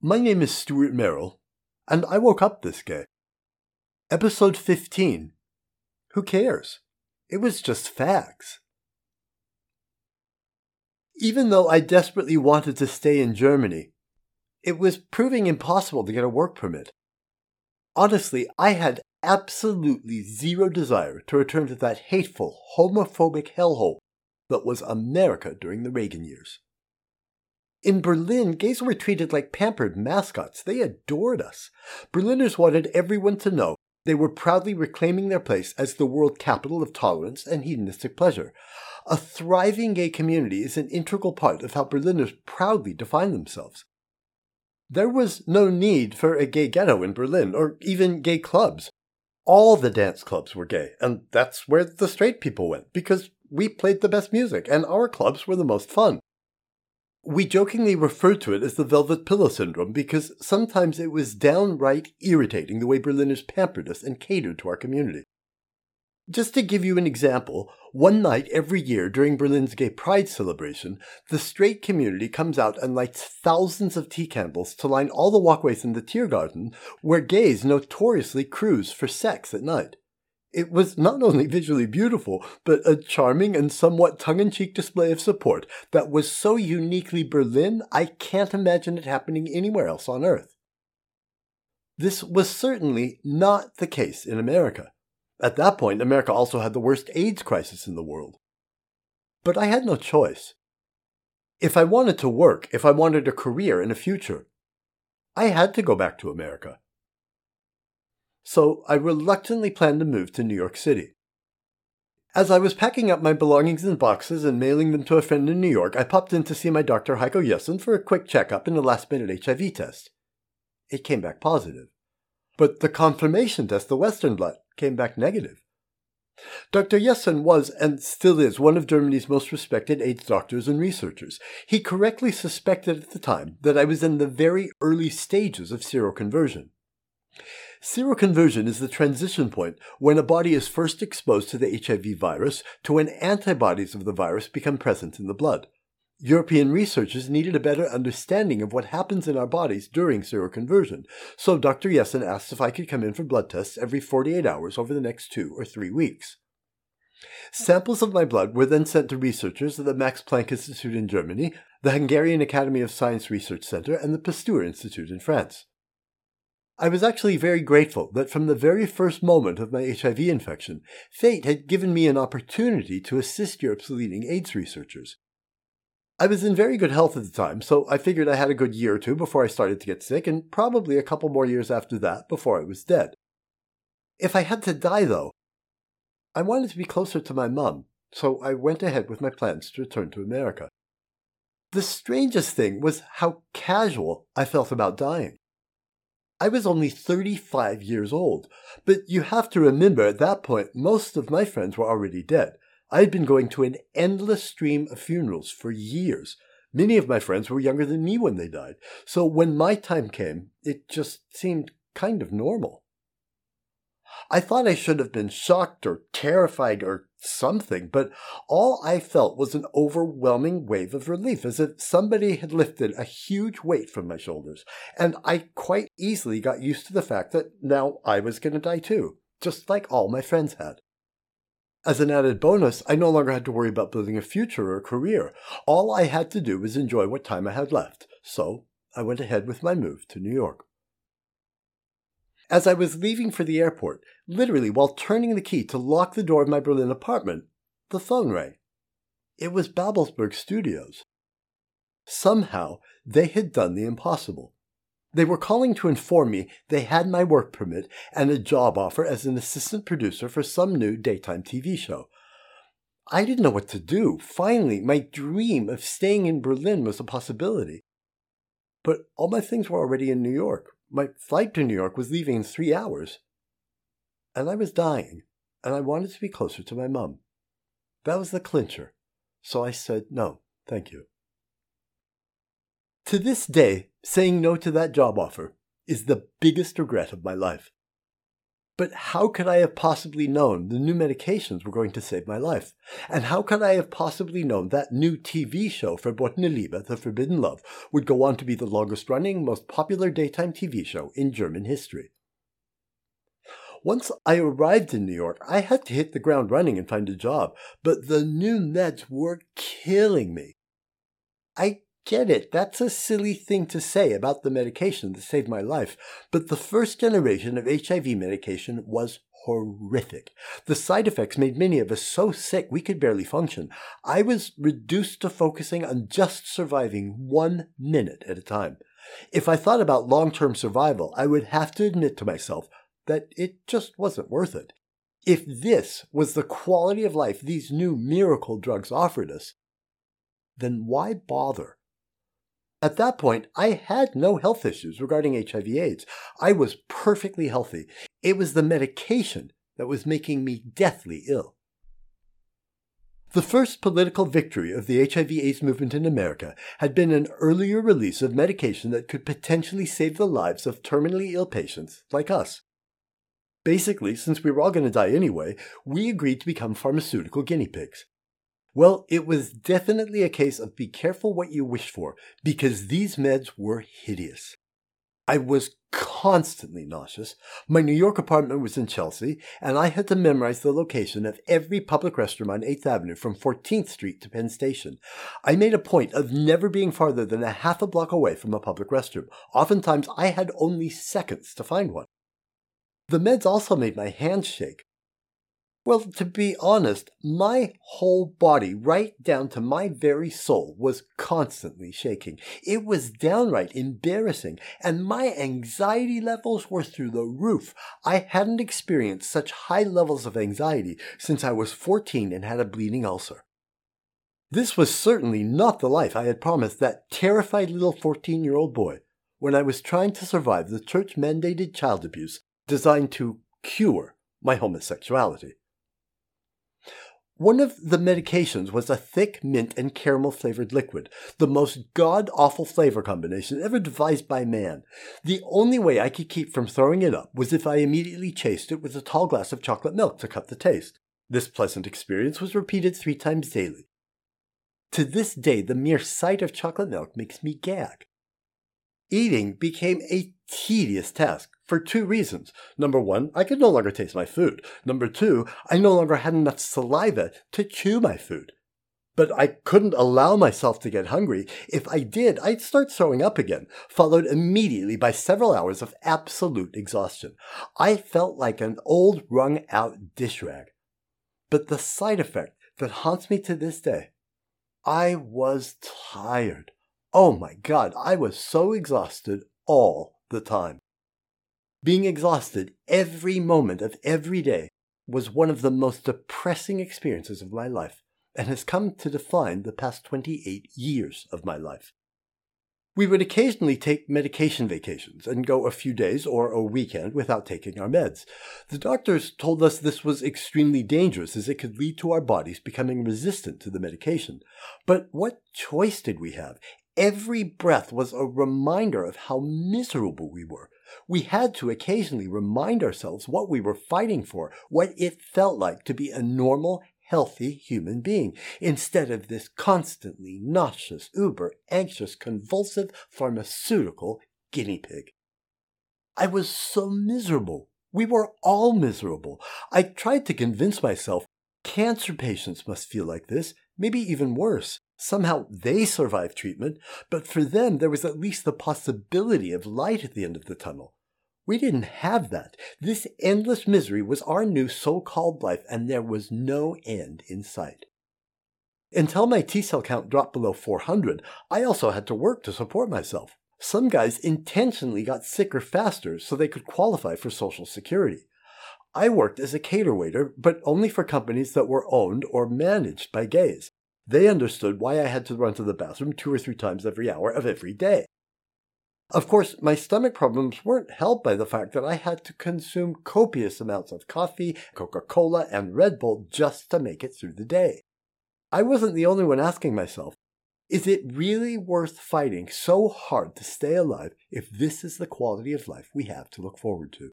My name is Stuart Merrill, and I woke up this gay. Episode 15. Who cares? It was just fags. Even though I desperately wanted to stay in Germany, it was proving impossible to get a work permit. Honestly, I had absolutely zero desire to return to that hateful, homophobic hellhole that was America during the Reagan years. In Berlin, gays were treated like pampered mascots. They adored us. Berliners wanted everyone to know they were proudly reclaiming their place as the world capital of tolerance and hedonistic pleasure. A thriving gay community is an integral part of how Berliners proudly define themselves. There was no need for a gay ghetto in Berlin, or even gay clubs. All the dance clubs were gay, and that's where the straight people went, because we played the best music, and our clubs were the most fun. We jokingly referred to it as the velvet pillow syndrome because sometimes it was downright irritating the way Berliners pampered us and catered to our community. Just to give you an example, one night every year during Berlin's Gay Pride celebration, the straight community comes out and lights thousands of tea candles to line all the walkways in the Tiergarten, where gays notoriously cruise for sex at night. It was not only visually beautiful, but a charming and somewhat tongue in cheek display of support that was so uniquely Berlin, I can't imagine it happening anywhere else on Earth. This was certainly not the case in America. At that point, America also had the worst AIDS crisis in the world. But I had no choice. If I wanted to work, if I wanted a career and a future, I had to go back to America. So I reluctantly planned to move to New York City. As I was packing up my belongings in boxes and mailing them to a friend in New York, I popped in to see my doctor Heiko Jessen for a quick checkup and a last minute HIV test. It came back positive. But the confirmation test, the Western blot, came back negative. Dr. Jessen was and still is one of Germany's most respected AIDS doctors and researchers. He correctly suspected at the time that I was in the very early stages of seroconversion. Seroconversion is the transition point when a body is first exposed to the HIV virus to when antibodies of the virus become present in the blood. European researchers needed a better understanding of what happens in our bodies during seroconversion, so Dr. Jessen asked if I could come in for blood tests every 48 hours over the next two or three weeks. Samples of my blood were then sent to researchers at the Max Planck Institute in Germany, the Hungarian Academy of Science Research Center, and the Pasteur Institute in France. I was actually very grateful that from the very first moment of my HIV infection, fate had given me an opportunity to assist Europe's leading AIDS researchers. I was in very good health at the time, so I figured I had a good year or two before I started to get sick, and probably a couple more years after that before I was dead. If I had to die, though, I wanted to be closer to my mum, so I went ahead with my plans to return to America. The strangest thing was how casual I felt about dying. I was only 35 years old, but you have to remember at that point most of my friends were already dead. I had been going to an endless stream of funerals for years. Many of my friends were younger than me when they died, so when my time came, it just seemed kind of normal. I thought I should have been shocked or terrified or something, but all I felt was an overwhelming wave of relief, as if somebody had lifted a huge weight from my shoulders. And I quite easily got used to the fact that now I was going to die too, just like all my friends had. As an added bonus, I no longer had to worry about building a future or a career. All I had to do was enjoy what time I had left. So I went ahead with my move to New York. As I was leaving for the airport, literally while turning the key to lock the door of my Berlin apartment, the phone rang. It was Babelsberg Studios. Somehow, they had done the impossible. They were calling to inform me they had my work permit and a job offer as an assistant producer for some new daytime TV show. I didn't know what to do. Finally, my dream of staying in Berlin was a possibility. But all my things were already in New York. My flight to New York was leaving in three hours. And I was dying, and I wanted to be closer to my mum. That was the clincher. So I said, no, thank you. To this day, saying no to that job offer is the biggest regret of my life. But how could I have possibly known the new medications were going to save my life? And how could I have possibly known that new TV show Verbotene Liebe, The Forbidden Love, would go on to be the longest running, most popular daytime TV show in German history? Once I arrived in New York, I had to hit the ground running and find a job, but the new meds were killing me. I get it. That's a silly thing to say about the medication that saved my life. But the first generation of HIV medication was horrific. The side effects made many of us so sick we could barely function. I was reduced to focusing on just surviving one minute at a time. If I thought about long term survival, I would have to admit to myself that it just wasn't worth it. If this was the quality of life these new miracle drugs offered us, then why bother? At that point, I had no health issues regarding HIV AIDS. I was perfectly healthy. It was the medication that was making me deathly ill. The first political victory of the HIV AIDS movement in America had been an earlier release of medication that could potentially save the lives of terminally ill patients like us. Basically, since we were all going to die anyway, we agreed to become pharmaceutical guinea pigs. Well, it was definitely a case of be careful what you wish for, because these meds were hideous. I was constantly nauseous. My New York apartment was in Chelsea, and I had to memorize the location of every public restroom on 8th Avenue from 14th Street to Penn Station. I made a point of never being farther than a half a block away from a public restroom. Oftentimes, I had only seconds to find one. The meds also made my hands shake. Well, to be honest, my whole body, right down to my very soul, was constantly shaking. It was downright embarrassing, and my anxiety levels were through the roof. I hadn't experienced such high levels of anxiety since I was 14 and had a bleeding ulcer. This was certainly not the life I had promised that terrified little 14 year old boy when I was trying to survive the church mandated child abuse designed to cure my homosexuality. One of the medications was a thick mint and caramel flavored liquid, the most god awful flavor combination ever devised by man. The only way I could keep from throwing it up was if I immediately chased it with a tall glass of chocolate milk to cut the taste. This pleasant experience was repeated three times daily. To this day, the mere sight of chocolate milk makes me gag. Eating became a tedious task for two reasons. Number one, I could no longer taste my food. Number two, I no longer had enough saliva to chew my food. But I couldn't allow myself to get hungry. If I did, I'd start throwing up again, followed immediately by several hours of absolute exhaustion. I felt like an old wrung out dish rag. But the side effect that haunts me to this day, I was tired. Oh my God, I was so exhausted all the time. Being exhausted every moment of every day was one of the most depressing experiences of my life and has come to define the past 28 years of my life. We would occasionally take medication vacations and go a few days or a weekend without taking our meds. The doctors told us this was extremely dangerous as it could lead to our bodies becoming resistant to the medication. But what choice did we have? Every breath was a reminder of how miserable we were. We had to occasionally remind ourselves what we were fighting for, what it felt like to be a normal, healthy human being, instead of this constantly nauseous, uber anxious, convulsive pharmaceutical guinea pig. I was so miserable. We were all miserable. I tried to convince myself cancer patients must feel like this, maybe even worse. Somehow they survived treatment, but for them there was at least the possibility of light at the end of the tunnel. We didn't have that. This endless misery was our new so called life, and there was no end in sight. Until my T cell count dropped below 400, I also had to work to support myself. Some guys intentionally got sicker faster so they could qualify for Social Security. I worked as a cater waiter, but only for companies that were owned or managed by gays. They understood why I had to run to the bathroom two or three times every hour of every day. Of course, my stomach problems weren't helped by the fact that I had to consume copious amounts of coffee, Coca Cola, and Red Bull just to make it through the day. I wasn't the only one asking myself, is it really worth fighting so hard to stay alive if this is the quality of life we have to look forward to?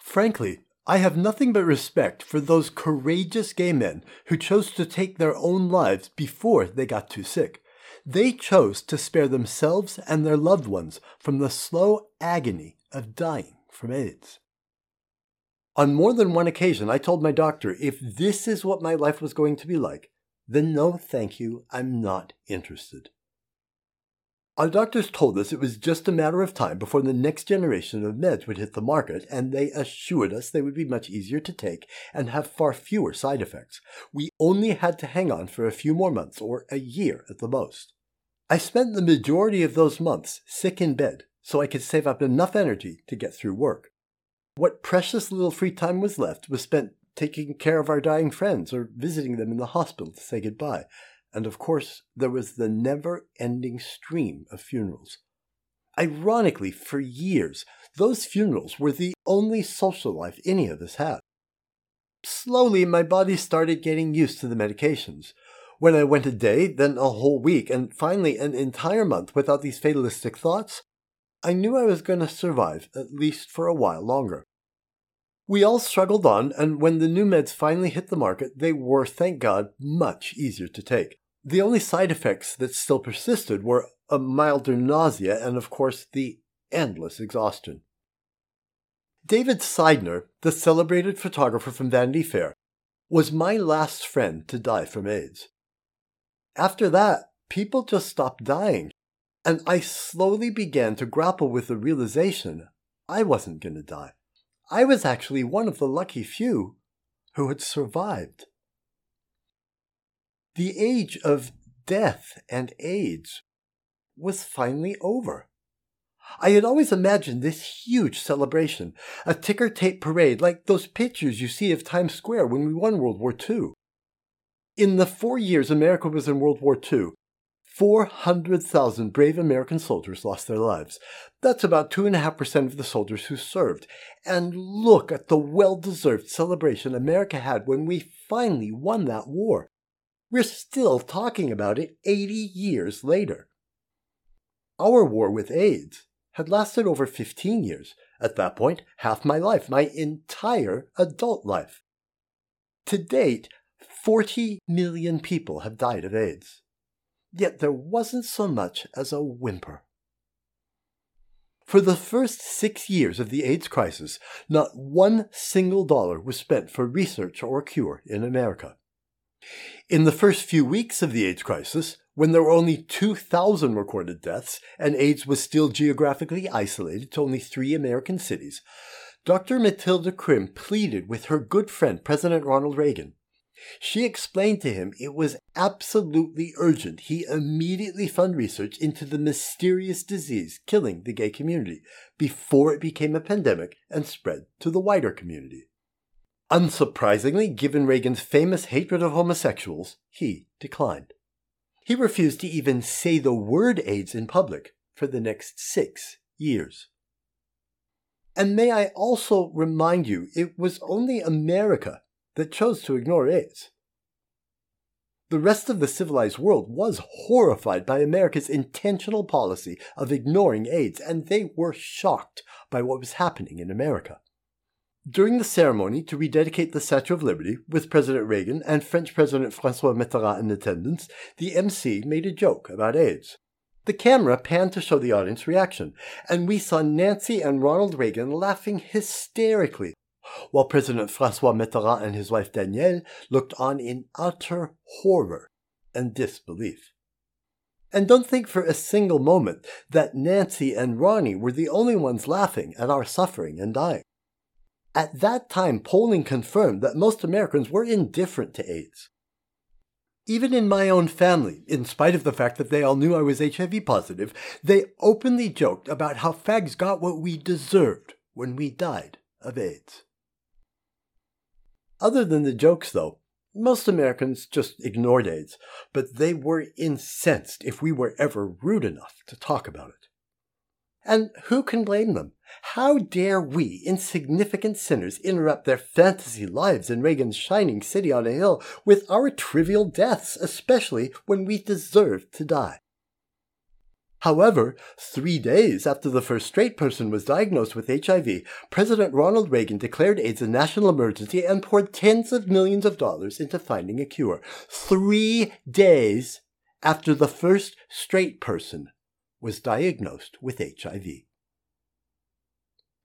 Frankly, I have nothing but respect for those courageous gay men who chose to take their own lives before they got too sick. They chose to spare themselves and their loved ones from the slow agony of dying from AIDS. On more than one occasion, I told my doctor if this is what my life was going to be like, then no, thank you, I'm not interested. Our doctors told us it was just a matter of time before the next generation of meds would hit the market, and they assured us they would be much easier to take and have far fewer side effects. We only had to hang on for a few more months or a year at the most. I spent the majority of those months sick in bed so I could save up enough energy to get through work. What precious little free time was left was spent taking care of our dying friends or visiting them in the hospital to say goodbye. And of course, there was the never ending stream of funerals. Ironically, for years, those funerals were the only social life any of us had. Slowly, my body started getting used to the medications. When I went a day, then a whole week, and finally an entire month without these fatalistic thoughts, I knew I was going to survive at least for a while longer. We all struggled on, and when the new meds finally hit the market, they were, thank God, much easier to take. The only side effects that still persisted were a milder nausea and, of course, the endless exhaustion. David Seidner, the celebrated photographer from Vanity Fair, was my last friend to die from AIDS. After that, people just stopped dying, and I slowly began to grapple with the realization I wasn't going to die. I was actually one of the lucky few who had survived. The age of death and AIDS was finally over. I had always imagined this huge celebration, a ticker tape parade like those pictures you see of Times Square when we won World War II. In the four years America was in World War II, 400,000 brave American soldiers lost their lives. That's about 2.5% of the soldiers who served. And look at the well deserved celebration America had when we finally won that war. We're still talking about it 80 years later. Our war with AIDS had lasted over 15 years. At that point, half my life, my entire adult life. To date, 40 million people have died of AIDS yet there wasn't so much as a whimper. For the first six years of the AIDS crisis, not one single dollar was spent for research or cure in America. In the first few weeks of the AIDS crisis, when there were only 2,000 recorded deaths and AIDS was still geographically isolated to only three American cities, Dr. Matilda Krim pleaded with her good friend President Ronald Reagan she explained to him it was absolutely urgent he immediately fund research into the mysterious disease killing the gay community before it became a pandemic and spread to the wider community. Unsurprisingly, given Reagan's famous hatred of homosexuals, he declined. He refused to even say the word AIDS in public for the next six years. And may I also remind you, it was only America that chose to ignore AIDS. The rest of the civilized world was horrified by America's intentional policy of ignoring AIDS, and they were shocked by what was happening in America. During the ceremony to rededicate the Statue of Liberty, with President Reagan and French President Francois Mitterrand in attendance, the MC made a joke about AIDS. The camera panned to show the audience reaction, and we saw Nancy and Ronald Reagan laughing hysterically while President Francois Mitterrand and his wife Danielle looked on in utter horror and disbelief. And don't think for a single moment that Nancy and Ronnie were the only ones laughing at our suffering and dying. At that time, polling confirmed that most Americans were indifferent to AIDS. Even in my own family, in spite of the fact that they all knew I was HIV positive, they openly joked about how fags got what we deserved when we died of AIDS. Other than the jokes, though, most Americans just ignored AIDS, but they were incensed if we were ever rude enough to talk about it. And who can blame them? How dare we, insignificant sinners, interrupt their fantasy lives in Reagan's shining city on a hill with our trivial deaths, especially when we deserve to die? However, three days after the first straight person was diagnosed with HIV, President Ronald Reagan declared AIDS a national emergency and poured tens of millions of dollars into finding a cure. Three days after the first straight person was diagnosed with HIV.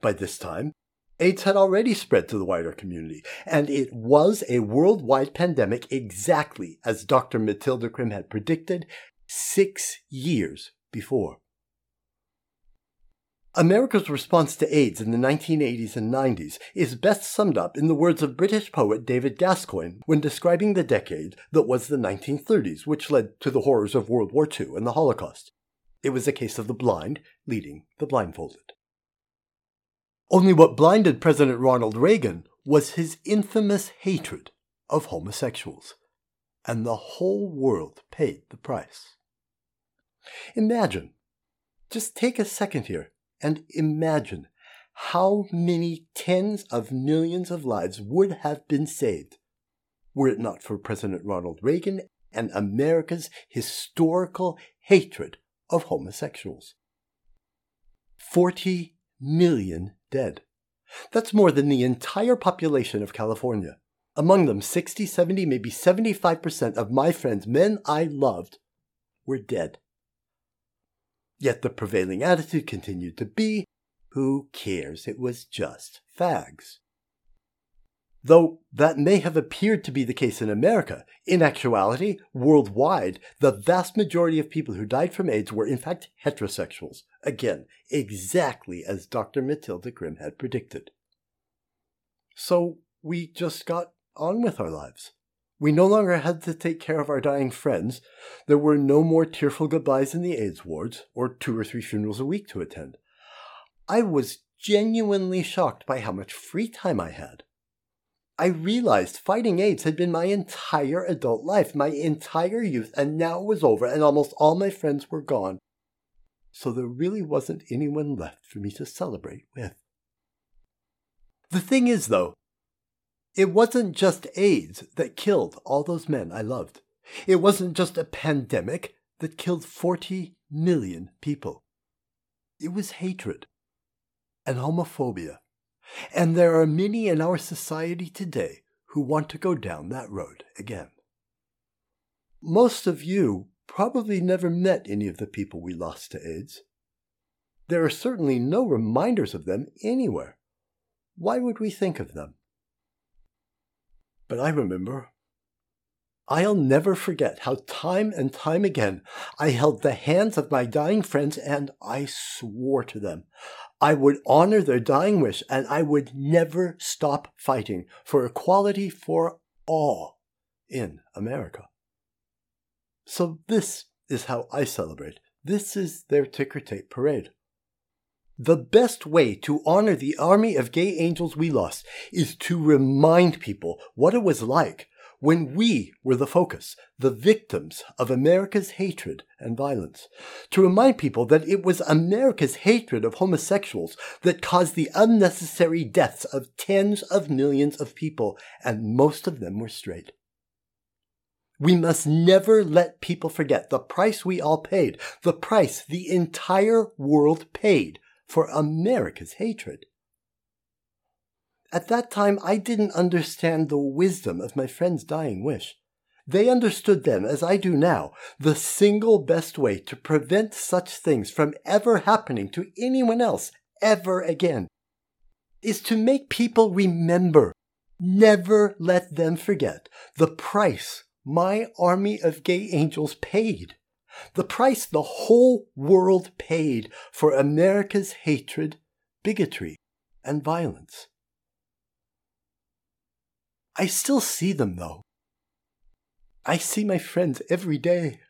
By this time, AIDS had already spread to the wider community, and it was a worldwide pandemic exactly as Dr. Matilda Krim had predicted six years before. America's response to AIDS in the 1980s and 90s is best summed up in the words of British poet David Gascoyne when describing the decade that was the 1930s, which led to the horrors of World War II and the Holocaust. It was a case of the blind leading the blindfolded. Only what blinded President Ronald Reagan was his infamous hatred of homosexuals, and the whole world paid the price. Imagine, just take a second here and imagine how many tens of millions of lives would have been saved were it not for President Ronald Reagan and America's historical hatred of homosexuals. 40 million dead. That's more than the entire population of California. Among them, 60, 70, maybe 75% of my friends, men I loved, were dead. Yet the prevailing attitude continued to be who cares? It was just fags. Though that may have appeared to be the case in America, in actuality, worldwide, the vast majority of people who died from AIDS were in fact heterosexuals. Again, exactly as Dr. Matilda Krim had predicted. So we just got on with our lives. We no longer had to take care of our dying friends. There were no more tearful goodbyes in the AIDS wards, or two or three funerals a week to attend. I was genuinely shocked by how much free time I had. I realized fighting AIDS had been my entire adult life, my entire youth, and now it was over, and almost all my friends were gone. So there really wasn't anyone left for me to celebrate with. The thing is, though, it wasn't just AIDS that killed all those men I loved. It wasn't just a pandemic that killed 40 million people. It was hatred and homophobia and there are many in our society today who want to go down that road again. Most of you probably never met any of the people we lost to AIDS. There are certainly no reminders of them anywhere. Why would we think of them? But I remember. I'll never forget how time and time again I held the hands of my dying friends and I swore to them. I would honor their dying wish and I would never stop fighting for equality for all in America. So this is how I celebrate. This is their ticker tape parade. The best way to honor the army of gay angels we lost is to remind people what it was like when we were the focus, the victims of America's hatred and violence, to remind people that it was America's hatred of homosexuals that caused the unnecessary deaths of tens of millions of people, and most of them were straight. We must never let people forget the price we all paid, the price the entire world paid for America's hatred. At that time, I didn't understand the wisdom of my friend's dying wish. They understood then, as I do now, the single best way to prevent such things from ever happening to anyone else ever again is to make people remember, never let them forget the price my army of gay angels paid, the price the whole world paid for America's hatred, bigotry, and violence. I still see them, though. I see my friends every day.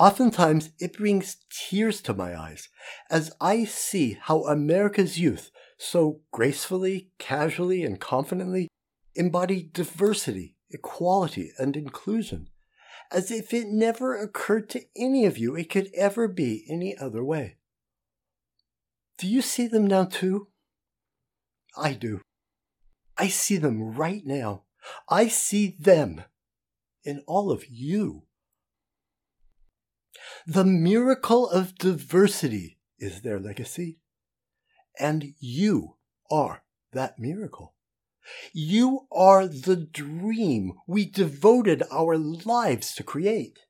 Oftentimes, it brings tears to my eyes as I see how America's youth so gracefully, casually, and confidently embody diversity, equality, and inclusion, as if it never occurred to any of you it could ever be any other way. Do you see them now, too? I do. I see them right now. I see them in all of you. The miracle of diversity is their legacy. And you are that miracle. You are the dream we devoted our lives to create.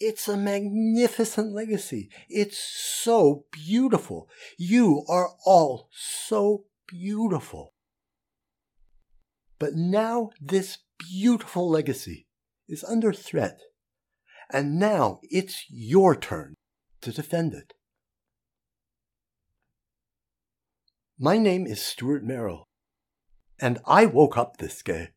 It's a magnificent legacy. It's so beautiful. You are all so beautiful. But now this beautiful legacy is under threat. And now it's your turn to defend it. My name is Stuart Merrill, and I woke up this gay